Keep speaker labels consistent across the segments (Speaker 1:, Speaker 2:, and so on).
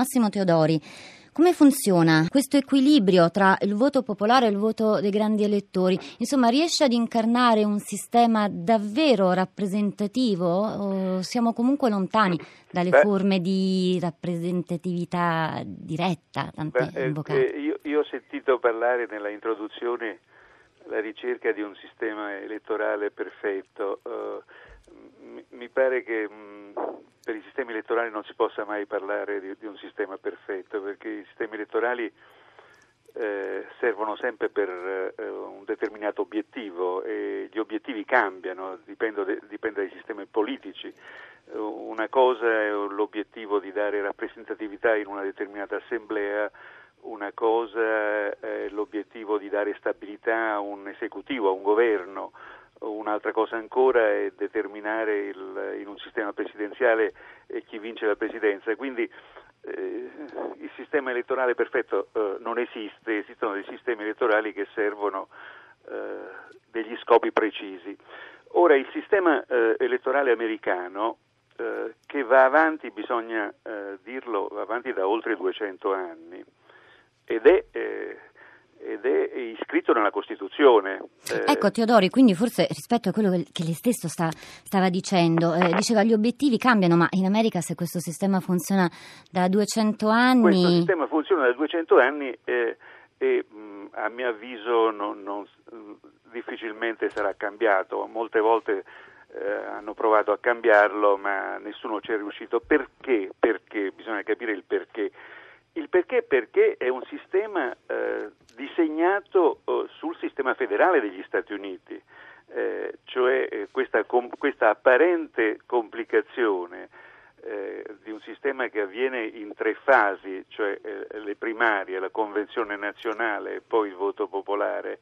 Speaker 1: Massimo Teodori. Come funziona questo equilibrio tra il voto popolare e il voto dei grandi elettori? Insomma, riesce ad incarnare un sistema davvero rappresentativo o siamo comunque lontani dalle Beh, forme di rappresentatività diretta,
Speaker 2: Beh, eh, io, io, ho sentito parlare nella introduzione la ricerca di un sistema elettorale perfetto. Uh, mi, pare che mh, per i sistemi elettorali non si possa mai parlare di, di un sistema perfetto, perché i sistemi elettorali eh, servono sempre per eh, un determinato obiettivo e gli obiettivi cambiano, dipende, dipende dai sistemi politici. Una cosa è l'obiettivo di dare rappresentatività in una determinata assemblea, una cosa è l'obiettivo di dare stabilità a un esecutivo, a un governo, Un'altra cosa ancora è determinare il, in un sistema presidenziale eh, chi vince la presidenza. Quindi eh, il sistema elettorale perfetto eh, non esiste, esistono dei sistemi elettorali che servono eh, degli scopi precisi. Ora il sistema eh, elettorale americano eh, che va avanti, bisogna dirlo, va avanti da oltre 200 anni ed è ed è iscritto nella Costituzione.
Speaker 1: Eh, ecco Teodori, quindi forse rispetto a quello che lei stesso sta, stava dicendo, eh, diceva gli obiettivi cambiano, ma in America se questo sistema funziona da 200 anni...
Speaker 2: Questo sistema funziona da 200 anni eh, e mh, a mio avviso non, non, difficilmente sarà cambiato, molte volte eh, hanno provato a cambiarlo ma nessuno ci è riuscito. Perché? Perché? Bisogna capire il perché. Il perché? Perché è un sistema eh, disegnato eh, sul sistema federale degli Stati Uniti, eh, cioè eh, questa, com- questa, apparente complicazione eh, di un sistema che avviene in tre fasi, cioè eh, le primarie, la convenzione nazionale e poi il voto popolare,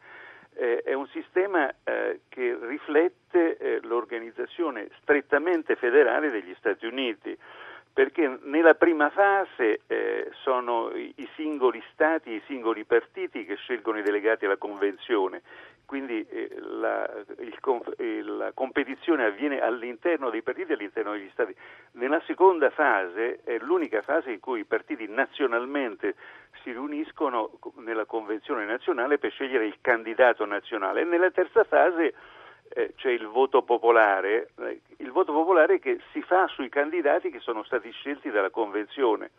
Speaker 2: è un sistema che riflette l'organizzazione strettamente federale degli Stati Uniti perché nella prima fase eh, sono i, singoli stati, i singoli partiti che scelgono i delegati alla convenzione, quindi eh, la, il, eh, la, competizione avviene all'interno dei partiti e all'interno degli stati. Nella seconda fase è l'unica fase in cui i partiti nazionalmente si riuniscono nella convenzione nazionale per scegliere il candidato nazionale e nella terza fase eh, c'è il voto popolare, eh, il voto popolare che si fa sui candidati che sono stati scelti dalla Convenzione.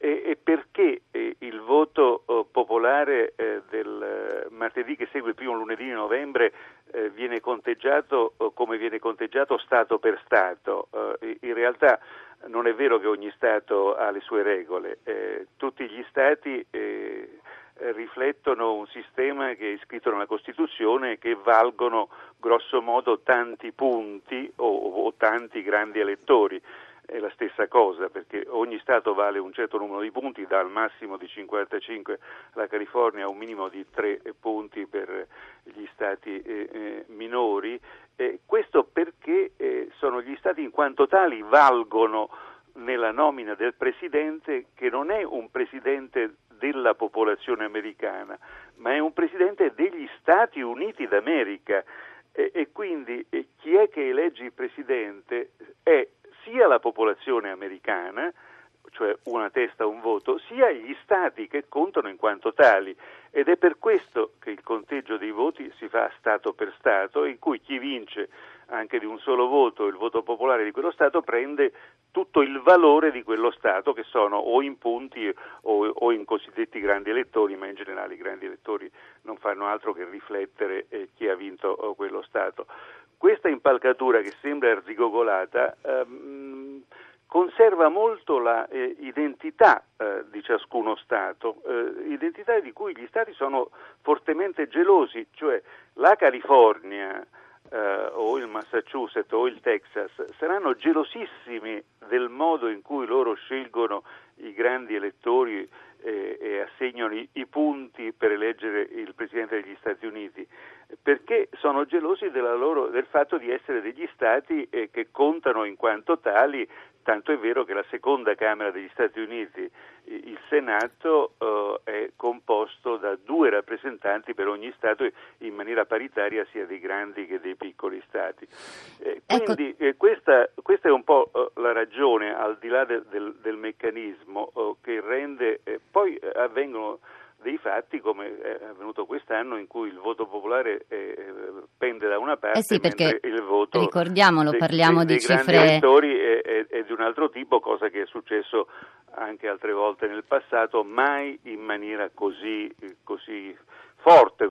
Speaker 2: E, e perché eh, il voto eh, popolare eh, del eh, martedì che segue il primo lunedì di novembre viene conteggiato come viene conteggiato Stato per Stato? in realtà non è vero che ogni Stato ha le sue regole, tutti gli Stati riflettono un sistema che è iscritto nella Costituzione e che valgono grosso modo tanti punti o, o tanti grandi elettori è la stessa cosa perché ogni Stato vale un certo numero di punti, dal massimo di 55 la California a un minimo di 3 punti per gli Stati eh, eh, minori. Eh, questo perché eh, sono gli Stati in quanto tali valgono nella nomina del Presidente che non è un Presidente della popolazione americana, ma è un presidente degli Stati Uniti d'America. E, e quindi e chi è che elegge il presidente? È sia la popolazione americana, cioè una testa, un voto, sia gli stati che contano in quanto tali ed è per questo che il conteggio dei voti si fa Stato per Stato, in cui chi vince anche di un solo voto, il voto popolare di quello Stato, prende tutto il valore di quello Stato, che sono o in punti o, o in cosiddetti grandi elettori, ma in generale i grandi elettori non fanno altro che riflettere eh, chi ha vinto eh, quello Stato. Questa impalcatura che sembra arzigogolata ehm, conserva molto l'identità eh, eh, di ciascuno Stato, eh, identità di cui gli Stati sono fortemente gelosi, cioè la California eh, o il Massachusetts o il Texas saranno gelosissimi del modo in cui loro scelgono i grandi elettori eh, e assegnano i, i, punti per eleggere il Presidente degli Stati Uniti, perché sono gelosi loro, del fatto di essere degli Stati eh, che contano in quanto tali tanto è vero che la seconda Camera degli Stati Uniti, il Senato, eh, è composto da due rappresentanti per ogni Stato in maniera paritaria sia dei grandi che dei piccoli Stati. Eh, ecco. quindi ecco. eh, questa, questa, è un po' la ragione al di là del, del, del meccanismo oh, che rende, eh, poi eh, avvengono dei fatti come è avvenuto quest'anno in cui il voto popolare eh, pende da una parte
Speaker 1: eh sì, perché
Speaker 2: il voto
Speaker 1: ricordiamolo,
Speaker 2: dei,
Speaker 1: parliamo
Speaker 2: dei,
Speaker 1: di
Speaker 2: dei
Speaker 1: cifre
Speaker 2: elettori è, è, è, di un altro tipo, cosa che è successo anche altre volte nel passato, mai in maniera così, così forte